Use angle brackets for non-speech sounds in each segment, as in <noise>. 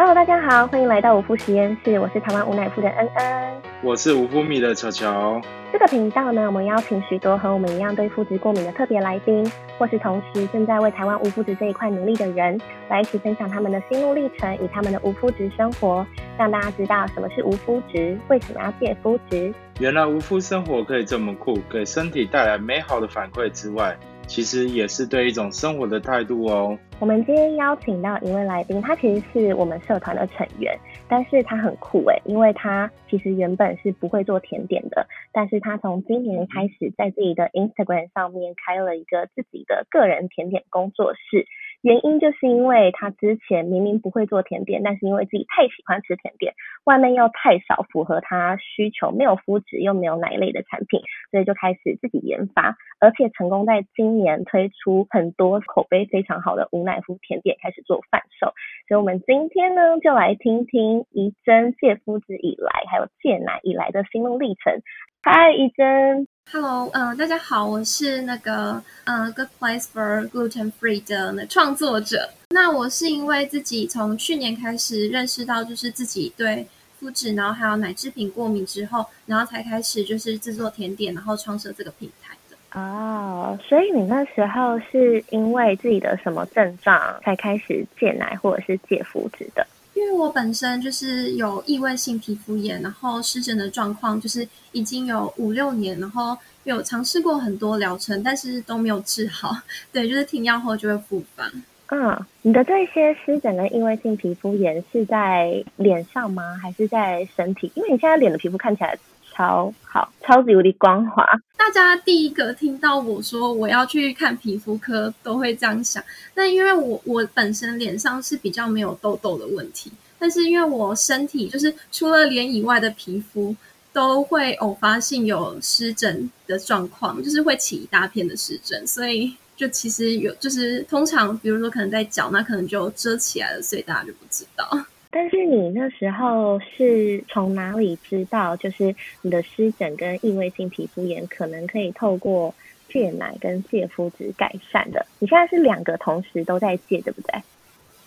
Hello，大家好，欢迎来到五夫实验室，我是台湾无奶夫的恩恩，我是无夫米的巧巧。这个频道呢，我们邀请许多和我们一样对肤质过敏的特别来宾，或是同时正在为台湾无肤质这一块努力的人，来一起分享他们的心路历程与他们的无肤质生活，让大家知道什么是无肤质，为什么要戒肤质。原来无肤生活可以这么酷，给身体带来美好的反馈之外。其实也是对一种生活的态度哦。我们今天邀请到一位来宾，他其实是我们社团的成员，但是他很酷诶，因为他其实原本是不会做甜点的，但是他从今年开始在自己的 Instagram 上面开了一个自己的个人甜点工作室。原因就是因为他之前明明不会做甜点，但是因为自己太喜欢吃甜点，外面又太少符合他需求，没有肤质又没有奶类的产品，所以就开始自己研发，而且成功在今年推出很多口碑非常好的无奶肤甜点，开始做贩售。所以我们今天呢，就来听听怡珍戒肤质以来，还有戒奶以来的心路历程。嗨，怡珍。Hello，嗯，大家好，我是那个呃，Good Place for Gluten Free 的那创作者。那我是因为自己从去年开始认识到，就是自己对肤质，然后还有奶制品过敏之后，然后才开始就是制作甜点，然后创设这个品牌的。哦，所以你那时候是因为自己的什么症状才开始戒奶或者是戒麸质的？为我本身就是有异位性皮肤炎，然后湿疹的状况就是已经有五六年，然后有尝试过很多疗程，但是都没有治好。<laughs> 对，就是停药后就会复发。嗯，你的这些湿疹跟异位性皮肤炎是在脸上吗？还是在身体？因为你现在脸的皮肤看起来。超好，超级无敌光滑。大家第一个听到我说我要去看皮肤科，都会这样想。那因为我我本身脸上是比较没有痘痘的问题，但是因为我身体就是除了脸以外的皮肤都会偶发性有湿疹的状况，就是会起一大片的湿疹，所以就其实有就是通常比如说可能在脚，那可能就遮起来了，所以大家就不知道。但是你那时候是从哪里知道，就是你的湿疹跟异位性皮肤炎可能可以透过戒奶跟戒肤质改善的？你现在是两个同时都在戒，对不对？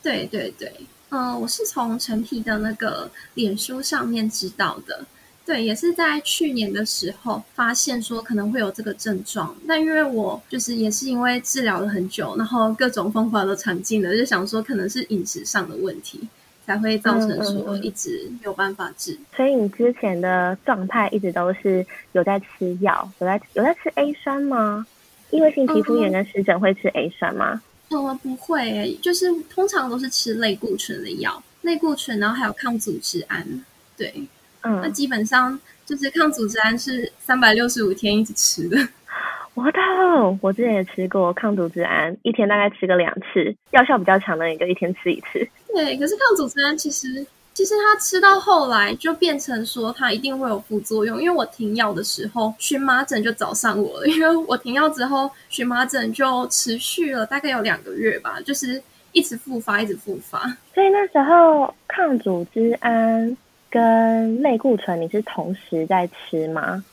对对对，嗯，我是从陈皮的那个脸书上面知道的。对，也是在去年的时候发现说可能会有这个症状，但因为我就是也是因为治疗了很久，然后各种方法都尝尽了，就想说可能是饮食上的问题。才会造成说一直没有办法治，所以你之前的状态一直都是有在吃药，有在有在吃 A 酸吗？因为性皮肤炎跟湿疹会吃 A 酸吗？呃，不会，就是通常都是吃类固醇的药，类固醇，然后还有抗组织胺。对，嗯，那基本上就是抗组织胺是三百六十五天一直吃的。我的，我之前也吃过抗组织胺，一天大概吃个两次，药效比较强的也就一天吃一次。对，可是抗组织胺其实其实它吃到后来就变成说它一定会有副作用，因为我停药的时候荨麻疹就找上我了，因为我停药之后荨麻疹就持续了大概有两个月吧，就是一直复发，一直复发。所以那时候抗组织胺跟类固醇你是同时在吃吗？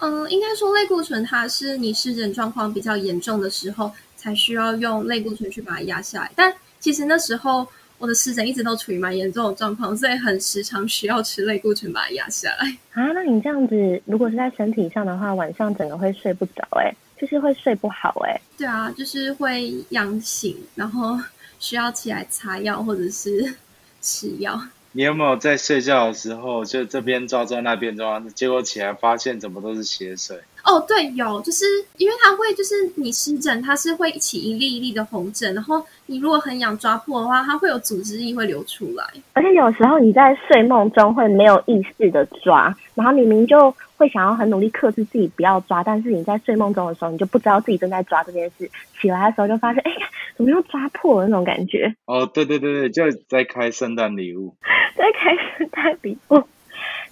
嗯，应该说类固醇，它是你湿疹状况比较严重的时候才需要用类固醇去把它压下来。但其实那时候我的湿疹一直都处于蛮严重的状况，所以很时常需要吃类固醇把它压下来。啊，那你这样子，如果是在身体上的话，晚上整个会睡不着，哎，就是会睡不好，哎。对啊，就是会痒醒，然后需要起来擦药或者是吃药。你有没有在睡觉的时候就这边抓抓那边抓，结果起来发现怎么都是血水？哦，对，有，就是因为它会，就是你湿疹，它是会起一粒一粒的红疹，然后你如果很痒抓破的话，它会有组织液会流出来。而且有时候你在睡梦中会没有意识的抓，然后明明就会想要很努力克制自己不要抓，但是你在睡梦中的时候，你就不知道自己正在抓这件事，起来的时候就发现，哎呀，怎么又抓破了那种感觉？哦，对对对对，就在开圣诞礼物，<laughs> 在开圣诞礼物。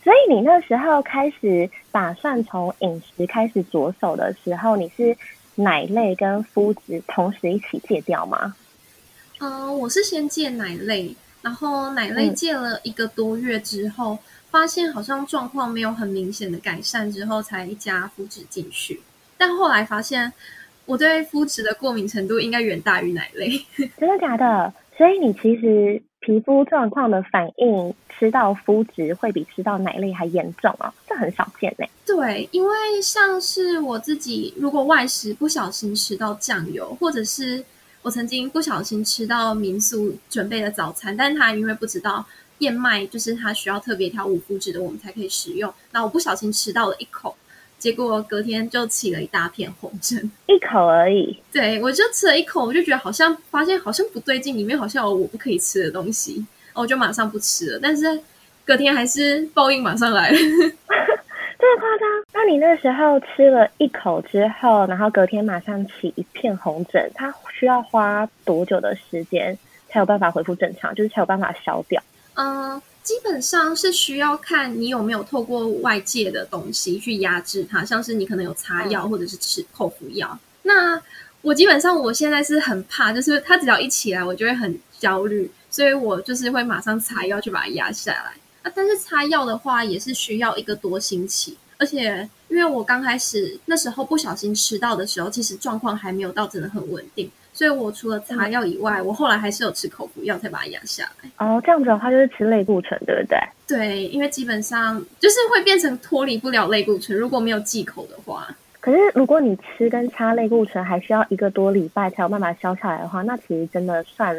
所以你那时候开始打算从饮食开始着手的时候，你是奶类跟麸质同时一起戒掉吗？嗯，我是先戒奶类，然后奶类戒了一个多月之后，发现好像状况没有很明显的改善，之后才加麸质进去。但后来发现，我对麸质的过敏程度应该远大于奶类。<laughs> 真的假的？所以你其实。皮肤状况的反应，吃到麸质会比吃到奶类还严重啊，这很少见呢。对，因为像是我自己，如果外食不小心吃到酱油，或者是我曾经不小心吃到民宿准备的早餐，但是他因为不知道燕麦就是它需要特别调五麸质的，我们才可以食用。那我不小心吃到了一口。结果隔天就起了一大片红疹，一口而已。对我就吃了一口，我就觉得好像发现好像不对劲，里面好像有我不可以吃的东西，我就马上不吃了。但是隔天还是报应马上来了，<laughs> 这么夸张？那你那时候吃了一口之后，然后隔天马上起一片红疹，它需要花多久的时间才有办法恢复正常，就是才有办法消掉？嗯。基本上是需要看你有没有透过外界的东西去压制它，像是你可能有擦药或者是吃口服药。那我基本上我现在是很怕，就是它只要一起来，我就会很焦虑，所以我就是会马上擦药去把它压下来。啊，但是擦药的话也是需要一个多星期，而且因为我刚开始那时候不小心吃到的时候，其实状况还没有到真的很稳定。所以我除了擦药以外，我后来还是有吃口服药才把它压下来。哦，这样子的话就是吃类固醇，对不对？对，因为基本上就是会变成脱离不了类固醇，如果没有忌口的话。可是如果你吃跟擦类固醇还需要一个多礼拜才有办法消下来的话，那其实真的算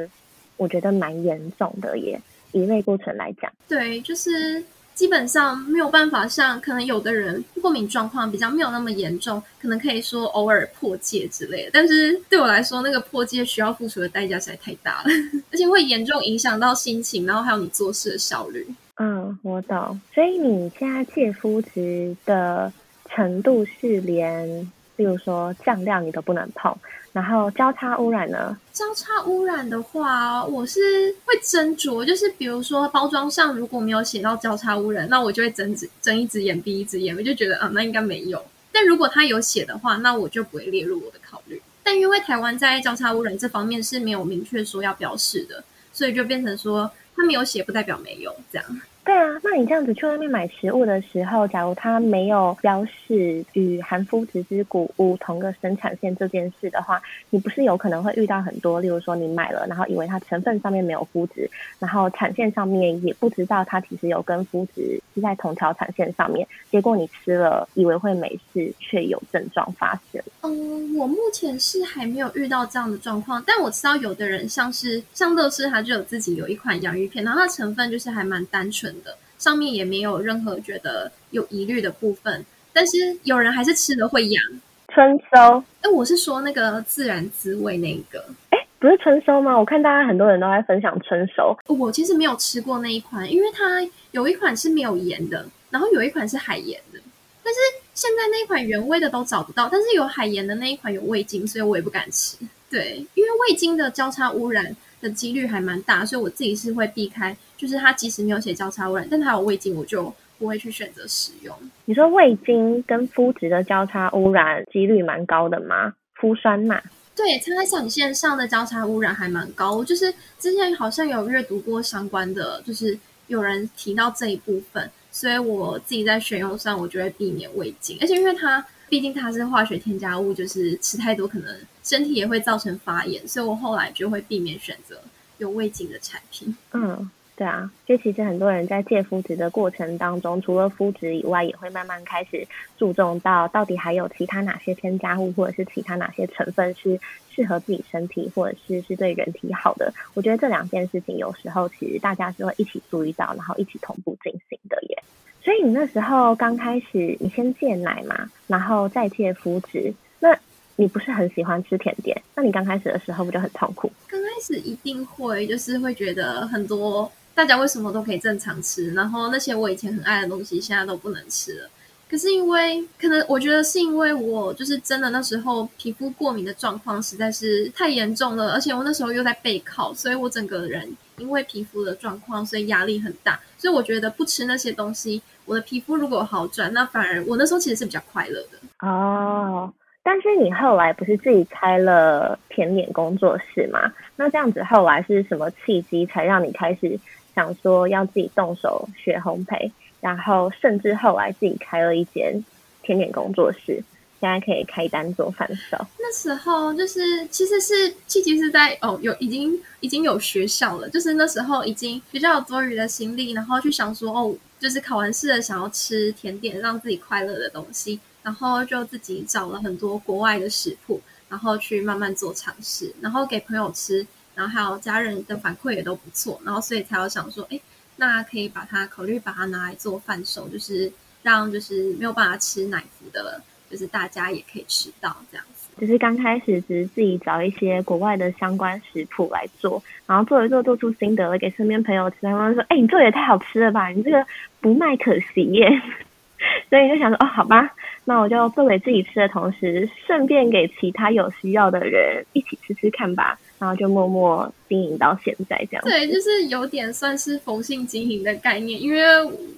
我觉得蛮严重的耶。以类固醇来讲，对，就是。基本上没有办法像可能有的人过敏状况比较没有那么严重，可能可以说偶尔破戒之类的。但是对我来说，那个破戒需要付出的代价实在太大了，<laughs> 而且会严重影响到心情，然后还有你做事的效率。嗯，我懂。所以你现在戒肤质的程度是连。例如说酱料你都不能碰，然后交叉污染呢？交叉污染的话，我是会斟酌，就是比如说包装上如果没有写到交叉污染，那我就会睁只睁一只眼闭一只眼，我就觉得啊，那应该没有。但如果他有写的话，那我就不会列入我的考虑。但因为台湾在交叉污染这方面是没有明确说要标示的，所以就变成说他没有写不代表没有这样。对啊，那你这样子去外面买食物的时候，假如它没有标示与含麸质之谷物同个生产线这件事的话，你不是有可能会遇到很多，例如说你买了，然后以为它成分上面没有麸质，然后产线上面也不知道它其实有跟麸质是在同条产线上面，结果你吃了以为会没事，却有症状发生。嗯，我目前是还没有遇到这样的状况，但我知道有的人像是像乐事，他就有自己有一款洋芋片，然后它成分就是还蛮单纯。的上面也没有任何觉得有疑虑的部分，但是有人还是吃了会痒。春收？哎，我是说那个自然滋味那个。哎，不是春收吗？我看大家很多人都在分享春收。我其实没有吃过那一款，因为它有一款是没有盐的，然后有一款是海盐的。但是现在那一款原味的都找不到，但是有海盐的那一款有味精，所以我也不敢吃。对，因为味精的交叉污染。的几率还蛮大，所以我自己是会避开。就是它即使没有写交叉污染，但它有味精，我就不会去选择使用。你说味精跟肤质的交叉污染几率蛮高的吗？肤酸钠？对，它在产线上的交叉污染还蛮高。就是之前好像有阅读过相关的，就是有人提到这一部分，所以我自己在选用上，我就会避免味精，而且因为它。毕竟它是化学添加物，就是吃太多可能身体也会造成发炎，所以我后来就会避免选择有味精的产品。嗯，对啊，就其实很多人在戒肤质的过程当中，除了肤质以外，也会慢慢开始注重到到底还有其他哪些添加物，或者是其他哪些成分是适合自己身体，或者是是对人体好的。我觉得这两件事情有时候其实大家是会一起注意到，然后一起同步进行的耶。所以你那时候刚开始，你先戒奶嘛，然后再戒麸质。那你不是很喜欢吃甜点？那你刚开始的时候不就很痛苦？刚开始一定会，就是会觉得很多大家为什么都可以正常吃，然后那些我以前很爱的东西，现在都不能吃了。可是因为可能我觉得是因为我就是真的那时候皮肤过敏的状况实在是太严重了，而且我那时候又在备考，所以我整个人因为皮肤的状况，所以压力很大。所以我觉得不吃那些东西。我的皮肤如果好转，那反而我那时候其实是比较快乐的哦。但是你后来不是自己开了甜点工作室吗？那这样子后来是什么契机才让你开始想说要自己动手学烘焙，然后甚至后来自己开了一间甜点工作室？现在可以开单做贩售？那时候就是其实是契机是在哦，有已经已经有学校了，就是那时候已经比较有多余的心力，然后去想说哦，就是考完试了想要吃甜点，让自己快乐的东西，然后就自己找了很多国外的食谱，然后去慢慢做尝试，然后给朋友吃，然后还有家人的反馈也都不错，然后所以才有想说，哎，那可以把它考虑把它拿来做贩售，就是让就是没有办法吃奶服的。就是大家也可以吃到这样子，就是刚开始只是自己找一些国外的相关食谱来做，然后做一做做出心得了，给身边朋友吃，他们说：“哎，你做的也太好吃了吧！你这个不卖可惜耶。<laughs> ”所以就想说：“哦，好吧，那我就做给自己吃的同时，顺便给其他有需要的人一起吃吃看吧。”然后就默默经营到现在这样。对，就是有点算是佛性经营的概念，因为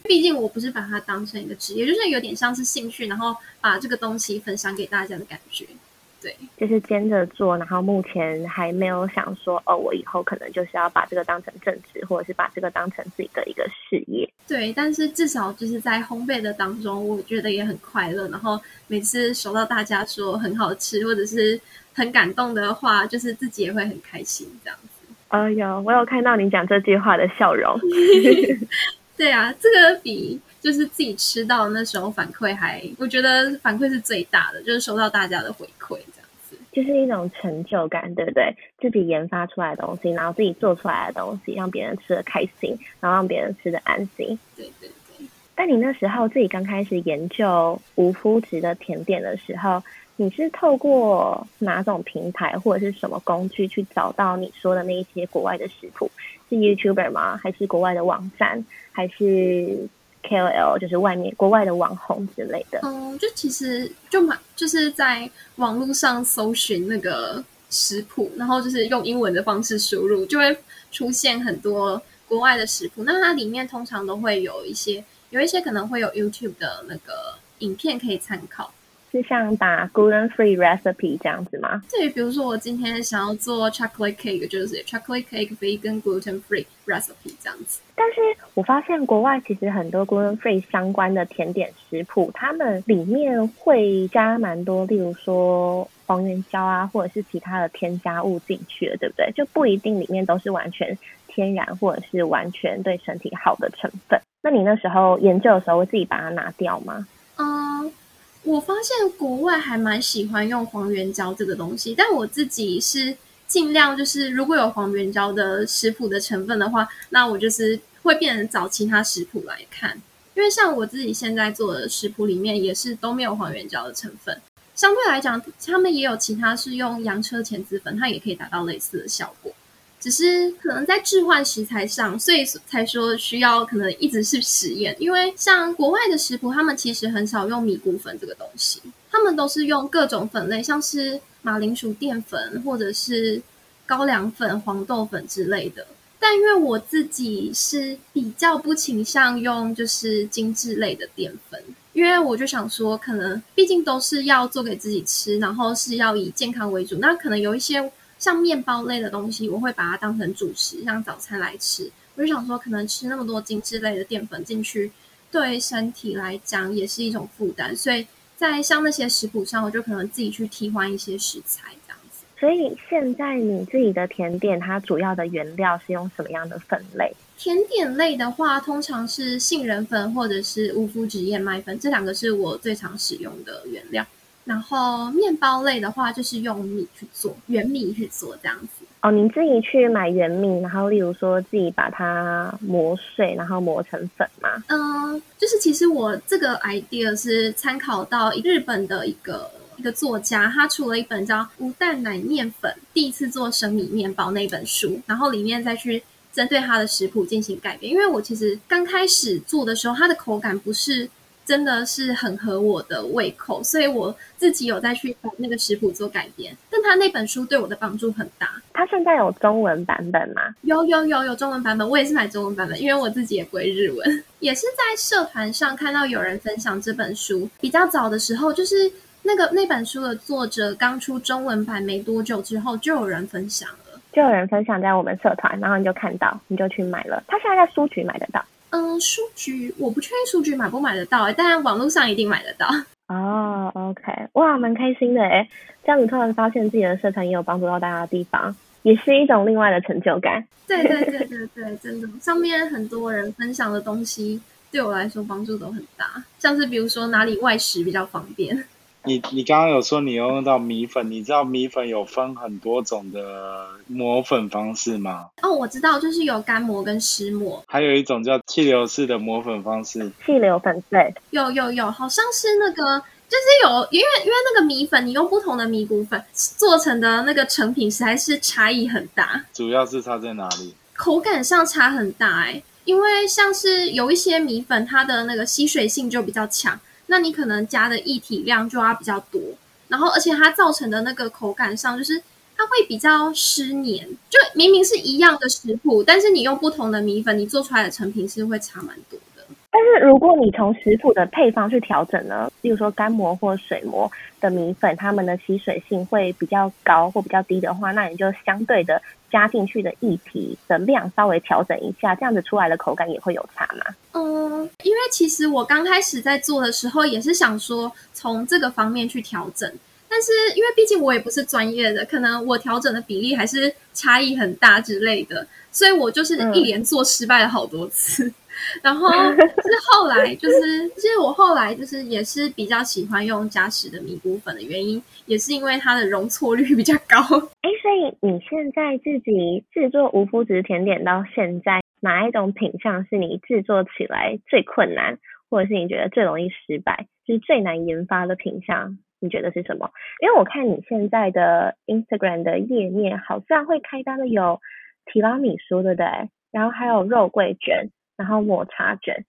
毕竟我不是把它当成一个职业，就是有点像是兴趣，然后把这个东西分享给大家的感觉。对，就是兼着做，然后目前还没有想说，哦，我以后可能就是要把这个当成正职，或者是把这个当成自己的一个事业。对，但是至少就是在烘焙的当中，我觉得也很快乐。然后每次收到大家说很好吃，或者是。很感动的话，就是自己也会很开心这样子。哎呦，我有看到你讲这句话的笑容。<laughs> 对啊，这个比就是自己吃到那时候反馈还，我觉得反馈是最大的，就是收到大家的回馈这样子，就是一种成就感，对不对？自己研发出来的东西，然后自己做出来的东西，让别人吃的开心，然后让别人吃的安心。对对对。但你那时候自己刚开始研究无麸质的甜点的时候。你是透过哪种平台或者是什么工具去找到你说的那一些国外的食谱？是 YouTuber 吗？还是国外的网站？还是 KOL？就是外面国外的网红之类的？嗯，就其实就蛮就是在网络上搜寻那个食谱，然后就是用英文的方式输入，就会出现很多国外的食谱。那它里面通常都会有一些，有一些可能会有 YouTube 的那个影片可以参考。是像打 gluten free recipe 这样子吗？对，比如说我今天想要做 chocolate cake，就是 chocolate cake vegan gluten free recipe 这样子。但是我发现国外其实很多 gluten free 相关的甜点食谱，他们里面会加蛮多，例如说黄原胶啊，或者是其他的添加物进去了，对不对？就不一定里面都是完全天然或者是完全对身体好的成分。那你那时候研究的时候，会自己把它拿掉吗？我发现国外还蛮喜欢用黄原胶这个东西，但我自己是尽量就是如果有黄原胶的食谱的成分的话，那我就是会变成找其他食谱来看，因为像我自己现在做的食谱里面也是都没有黄原胶的成分，相对来讲，他们也有其他是用洋车前子粉，它也可以达到类似的效果。只是可能在置换食材上，所以才说需要可能一直是实验。因为像国外的食谱，他们其实很少用米谷粉这个东西，他们都是用各种粉类，像是马铃薯淀粉或者是高粱粉、黄豆粉之类的。但因为我自己是比较不倾向用就是精致类的淀粉，因为我就想说，可能毕竟都是要做给自己吃，然后是要以健康为主，那可能有一些。像面包类的东西，我会把它当成主食，像早餐来吃。我就想说，可能吃那么多精致类的淀粉进去，对身体来讲也是一种负担。所以在像那些食谱上，我就可能自己去替换一些食材这样子。所以现在你自己的甜点，它主要的原料是用什么样的粉类？甜点类的话，通常是杏仁粉或者是无麸质燕麦粉，这两个是我最常使用的原料。然后面包类的话，就是用米去做原米去做这样子。哦，您自己去买原米，然后例如说自己把它磨碎，然后磨成粉吗？嗯，就是其实我这个 idea 是参考到日本的一个一个作家，他出了一本叫《无蛋奶面粉第一次做生米面包》那本书，然后里面再去针对他的食谱进行改变。因为我其实刚开始做的时候，它的口感不是。真的是很合我的胃口，所以我自己有再去把那个食谱做改编。但他那本书对我的帮助很大。他现在有中文版本吗？有有有有中文版本，我也是买中文版本，因为我自己也不会日文。<laughs> 也是在社团上看到有人分享这本书，比较早的时候，就是那个那本书的作者刚出中文版没多久之后，就有人分享了，就有人分享在我们社团，然后你就看到，你就去买了。他现在在书局买得到。嗯，书局我不确定书局买不买得到哎，但网络上一定买得到。<laughs> 哦，OK，哇，蛮开心的诶，这样你突然发现自己的社团也有帮助到大家的地方，也是一种另外的成就感。对对对 <laughs> 对对，真的，上面很多人分享的东西对我来说帮助都很大，像是比如说哪里外食比较方便。你你刚刚有说你用到米粉，你知道米粉有分很多种的磨粉方式吗？哦，我知道，就是有干磨跟湿磨，还有一种叫气流式的磨粉方式。气流粉对，有有有，好像是那个，就是有，因为因为那个米粉，你用不同的米谷粉做成的那个成品，实在是差异很大。主要是差在哪里？口感上差很大哎，因为像是有一些米粉，它的那个吸水性就比较强。那你可能加的液体量就要比较多，然后而且它造成的那个口感上，就是它会比较湿黏。就明明是一样的食谱，但是你用不同的米粉，你做出来的成品是会差蛮多。是如果你从食谱的配方去调整呢，例如说干磨或水磨的米粉，它们的吸水性会比较高或比较低的话，那你就相对的加进去的液体的量稍微调整一下，这样子出来的口感也会有差吗？嗯，因为其实我刚开始在做的时候，也是想说从这个方面去调整，但是因为毕竟我也不是专业的，可能我调整的比例还是差异很大之类的，所以我就是一连做失败了好多次。<laughs> 然后是后来，就是其实我后来就是也是比较喜欢用加实的米谷粉的原因，也是因为它的容错率比较高。哎，所以你现在自己制作无麸质甜点到现在，哪一种品相是你制作起来最困难，或者是你觉得最容易失败，就是最难研发的品相？你觉得是什么？因为我看你现在的 Instagram 的页面，好像会开单的有提拉米苏，对不对？然后还有肉桂卷。然后抹茶卷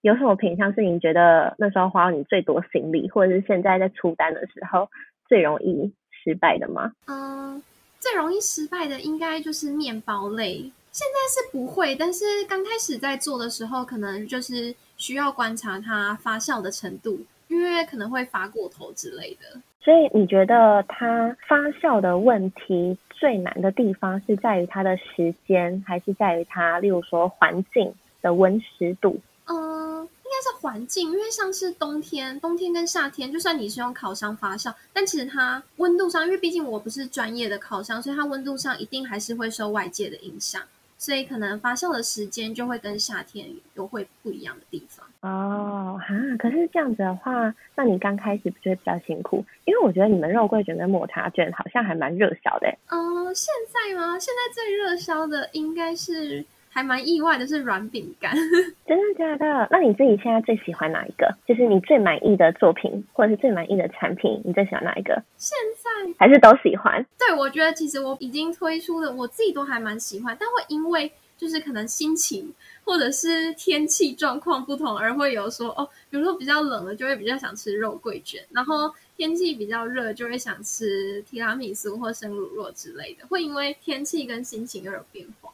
有什么品相是你觉得那时候花你最多心力，或者是现在在出单的时候最容易失败的吗？嗯，最容易失败的应该就是面包类。现在是不会，但是刚开始在做的时候，可能就是需要观察它发酵的程度，因为可能会发过头之类的。所以你觉得它发酵的问题最难的地方是在于它的时间，还是在于它，例如说环境？的温湿度，嗯，应该是环境，因为像是冬天，冬天跟夏天，就算你是用烤箱发酵，但其实它温度上，因为毕竟我不是专业的烤箱，所以它温度上一定还是会受外界的影响，所以可能发酵的时间就会跟夏天有会不一样的地方。哦，哈，可是这样子的话，那你刚开始不就会比较辛苦？因为我觉得你们肉桂卷跟抹茶卷好像还蛮热销的。嗯，现在吗？现在最热销的应该是。还蛮意外的是软饼干，<laughs> 真的假的？那你自己现在最喜欢哪一个？就是你最满意的作品，或者是最满意的产品，你最喜欢哪一个？现在还是都喜欢？对，我觉得其实我已经推出的，我自己都还蛮喜欢，但会因为就是可能心情或者是天气状况不同，而会有说哦，比如说比较冷了，就会比较想吃肉桂卷，然后天气比较热，就会想吃提拉米苏或生乳酪之类的，会因为天气跟心情而有变化。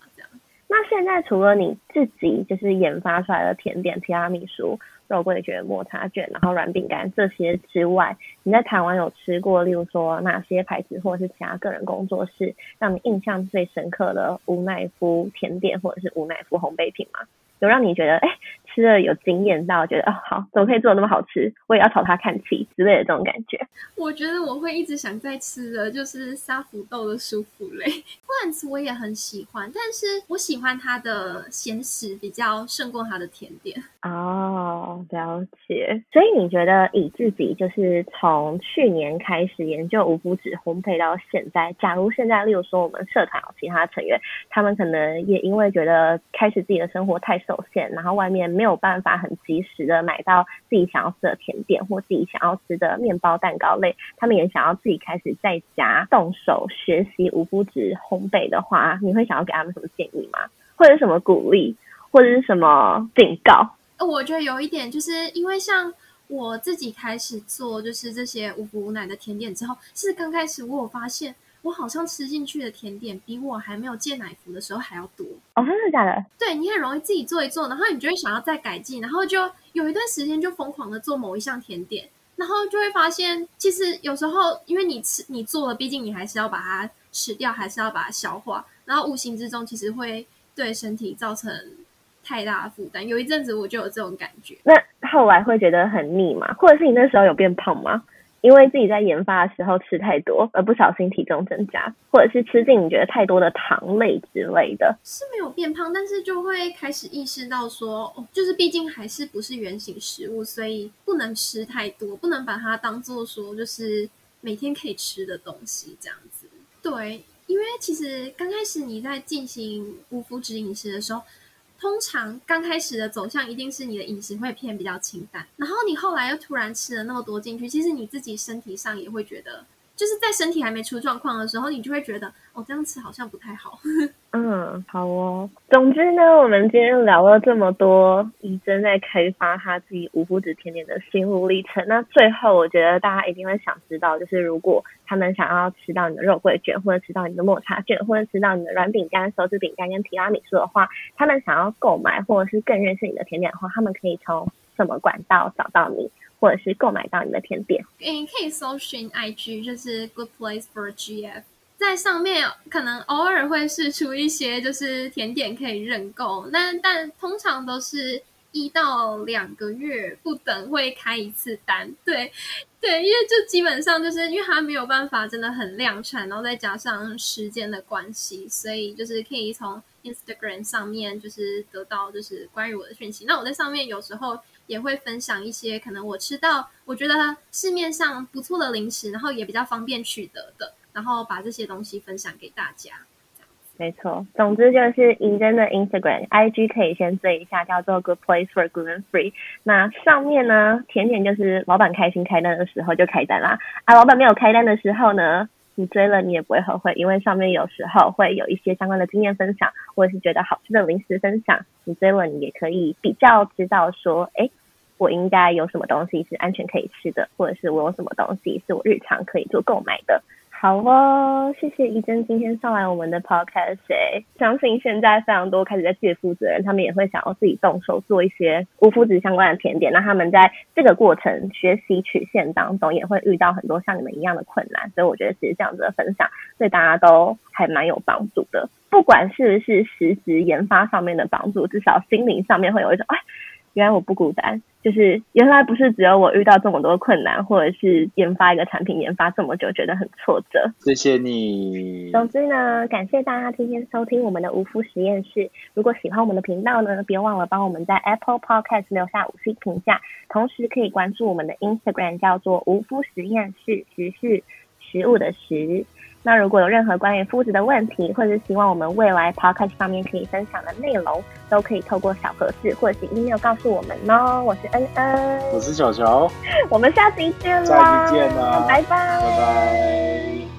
那现在除了你自己就是研发出来的甜点提拉米苏、肉桂卷、抹茶卷，然后软饼干这些之外，你在台湾有吃过，例如说哪些牌子或者是其他个人工作室让你印象最深刻的无奈夫甜点或者是无奈夫烘焙品吗？有让你觉得哎？吃了有惊艳到，觉得哦好，怎么可以做的那么好吃？我也要朝它看齐之类的这种感觉。我觉得我会一直想再吃的就是沙福豆的舒芙蕾，罐子我也很喜欢，但是我喜欢它的咸食比较胜过它的甜点。哦，了解。所以你觉得以自己就是从去年开始研究无麸质烘焙到现在，假如现在例如说我们社团有其他成员，他们可能也因为觉得开始自己的生活太受限，然后外面没有。有办法很及时的买到自己想要吃的甜点或自己想要吃的面包蛋糕类，他们也想要自己开始在家动手学习无麸质烘焙的话，你会想要给他们什么建议吗？或者什么鼓励，或者是什么警告？我觉得有一点，就是因为像我自己开始做就是这些无麸无奶的甜点之后，是刚开始我有发现。我好像吃进去的甜点比我还没有戒奶服的时候还要多哦，真的假的？对你很容易自己做一做，然后你就会想要再改进，然后就有一段时间就疯狂的做某一项甜点，然后就会发现其实有时候因为你吃你做了，毕竟你还是要把它吃掉，还是要把它消化，然后无形之中其实会对身体造成太大的负担。有一阵子我就有这种感觉。那后来会觉得很腻吗？或者是你那时候有变胖吗？因为自己在研发的时候吃太多，而不小心体重增加，或者是吃进你觉得太多的糖类之类的，是没有变胖，但是就会开始意识到说，哦，就是毕竟还是不是原形食物，所以不能吃太多，不能把它当做说就是每天可以吃的东西这样子。对，因为其实刚开始你在进行无麸质饮食的时候。通常刚开始的走向一定是你的饮食会偏比较清淡，然后你后来又突然吃了那么多进去，其实你自己身体上也会觉得。就是在身体还没出状况的时候，你就会觉得哦，这样吃好像不太好。嗯，好哦。总之呢，我们今天聊了这么多，怡珍在开发他自己无麸质甜点的心路历程。那最后，我觉得大家一定会想知道，就是如果他们想要吃到你的肉桂卷，或者吃到你的抹茶卷，或者吃到你的软饼干、手指饼干跟提拉米苏的话，他们想要购买或者是更认识你的甜点的话，他们可以从什么管道找到你？或者是购买到你的甜点，你可以搜寻 IG，就是 Good Place for GF，在上面可能偶尔会试出一些就是甜点可以认购，但但通常都是一到两个月不等会开一次单，对对，因为就基本上就是因为它没有办法真的很量产，然后再加上时间的关系，所以就是可以从 Instagram 上面就是得到就是关于我的讯息，那我在上面有时候。也会分享一些可能我吃到我觉得市面上不错的零食，然后也比较方便取得的，然后把这些东西分享给大家。没错，总之就是怡珍的 Instagram、IG 可以先追一下，叫做 Good Place for Gluten Free。那上面呢，甜点就是老板开心开单的时候就开单啦，啊，老板没有开单的时候呢？你追了，你也不会后悔，因为上面有时候会有一些相关的经验分享，或者是觉得好吃的零食分享。你追了，你也可以比较知道说，哎，我应该有什么东西是安全可以吃的，或者是我有什么东西是我日常可以做购买的。好哦，谢谢怡珍今天上来我们的 podcast。相信现在非常多开始在戒麸质的人，他们也会想要自己动手做一些无麸质相关的甜点。那他们在这个过程学习曲线当中，也会遇到很多像你们一样的困难。所以我觉得其实这样子的分享对大家都还蛮有帮助的。不管是不是实质研发上面的帮助，至少心灵上面会有一种哎。原来我不孤单，就是原来不是只有我遇到这么多困难，或者是研发一个产品研发这么久觉得很挫折。谢谢你。总之呢，感谢大家今天收听我们的无夫实验室。如果喜欢我们的频道呢，别忘了帮我们在 Apple Podcast 留下五星评价，同时可以关注我们的 Instagram，叫做无夫实验室，实是食物的食。那如果有任何关于肤质的问题，或者是希望我们未来 podcast 方面可以分享的内容，都可以透过小盒子或者是 email 告诉我们哦。我是恩恩，我是小乔，我们下期见啦！下期见啦，拜拜，拜拜。